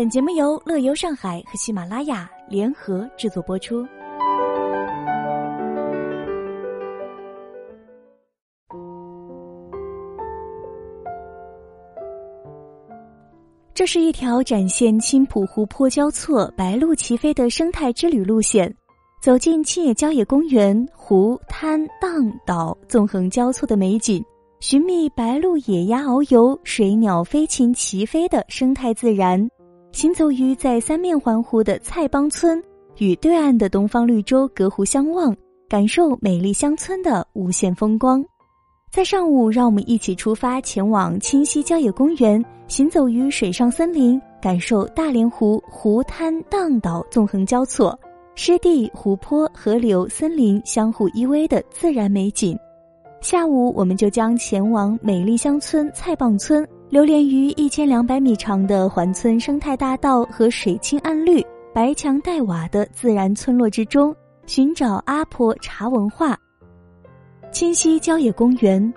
本节目由乐游上海和喜马拉雅联合制作播出。这是一条展现青浦湖泊交错、白鹭齐飞的生态之旅路线。走进青野郊野公园，湖滩荡岛纵横交错的美景，寻觅白鹭野鸭遨游、水鸟飞禽齐飞的生态自然。行走于在三面环湖的蔡帮村，与对岸的东方绿洲隔湖相望，感受美丽乡村的无限风光。在上午，让我们一起出发前往清溪郊野公园，行走于水上森林，感受大连湖湖滩荡岛纵横交错、湿地、湖泊、河流、森林相互依偎的自然美景。下午，我们就将前往美丽乡村蔡棒村。流连于一千两百米长的环村生态大道和水清岸绿、白墙黛瓦的自然村落之中，寻找阿婆茶文化。清溪郊野公园，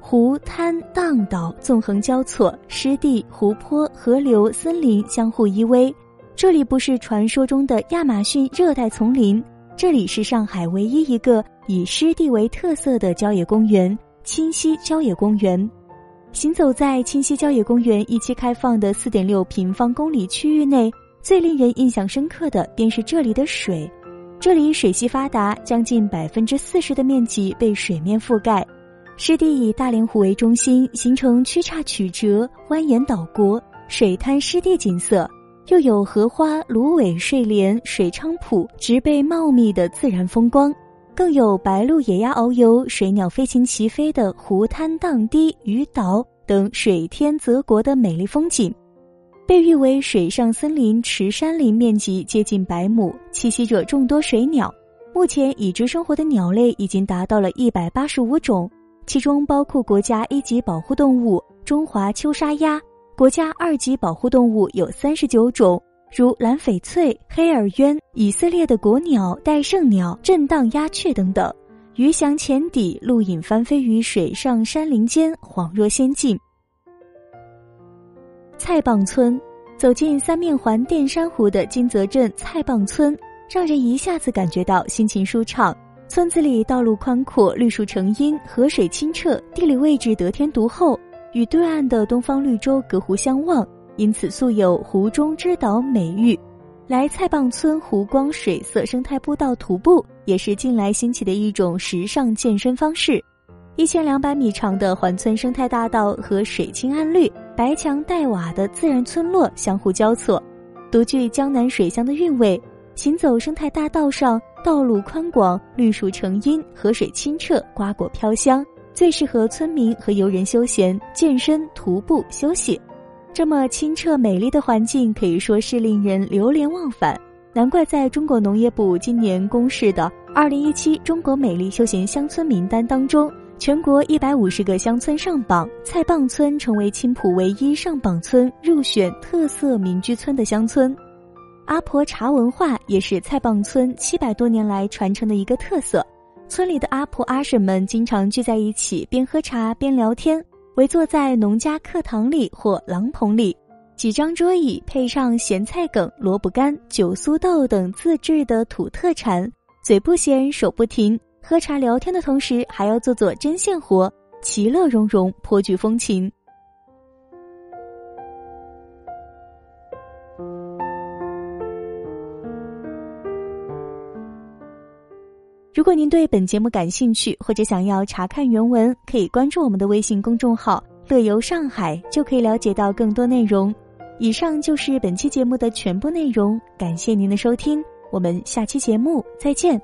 湖滩荡岛纵横交错，湿地、湖泊、河流、森林相互依偎。这里不是传说中的亚马逊热带丛林，这里是上海唯一一个以湿地为特色的郊野公园——清溪郊野公园。行走在清溪郊野公园一期开放的四点六平方公里区域内，最令人印象深刻的便是这里的水。这里水系发达，将近百分之四十的面积被水面覆盖。湿地以大连湖为中心，形成曲岔曲折、蜿蜒岛国、水滩湿地景色，又有荷花、芦苇、睡莲、水菖蒲植被茂密的自然风光。更有白鹭野鸭遨游、水鸟飞禽齐飞的湖滩荡堤鱼岛等水天泽国的美丽风景，被誉为水上森林池山林，面积接近百亩，栖息着众多水鸟。目前已知生活的鸟类已经达到了一百八十五种，其中包括国家一级保护动物中华秋沙鸭，国家二级保护动物有三十九种。如蓝翡翠、黑耳鸢、以色列的国鸟戴胜鸟、震荡鸦雀等等，鱼翔浅底，鹿影翻飞于水上山林间，恍若仙境。蔡棒村，走进三面环淀山湖的金泽镇蔡棒村，让人一下子感觉到心情舒畅。村子里道路宽阔，绿树成荫，河水清澈，地理位置得天独厚，与对岸的东方绿洲隔湖相望。因此素有“湖中之岛”美誉，来蔡棒村湖光水色生态步道徒步也是近来兴起的一种时尚健身方式。一千两百米长的环村生态大道和水清岸绿、白墙黛瓦的自然村落相互交错，独具江南水乡的韵味。行走生态大道上，道路宽广，绿树成荫，河水清澈，瓜果飘香，最适合村民和游人休闲、健身、徒步休息。这么清澈美丽的环境，可以说是令人流连忘返。难怪在中国农业部今年公示的《二零一七中国美丽休闲乡村名单》当中，全国一百五十个乡村上榜，蔡棒村成为青浦唯一上榜村入选特色民居村的乡村。阿婆茶文化也是蔡棒村七百多年来传承的一个特色。村里的阿婆阿婶们经常聚在一起，边喝茶边聊天。围坐在农家课堂里或廊棚里，几张桌椅配上咸菜梗、萝卜干、酒酥豆等自制的土特产，嘴不闲，手不停，喝茶聊天的同时还要做做针线活，其乐融融，颇具风情。如果您对本节目感兴趣，或者想要查看原文，可以关注我们的微信公众号“乐游上海”，就可以了解到更多内容。以上就是本期节目的全部内容，感谢您的收听，我们下期节目再见。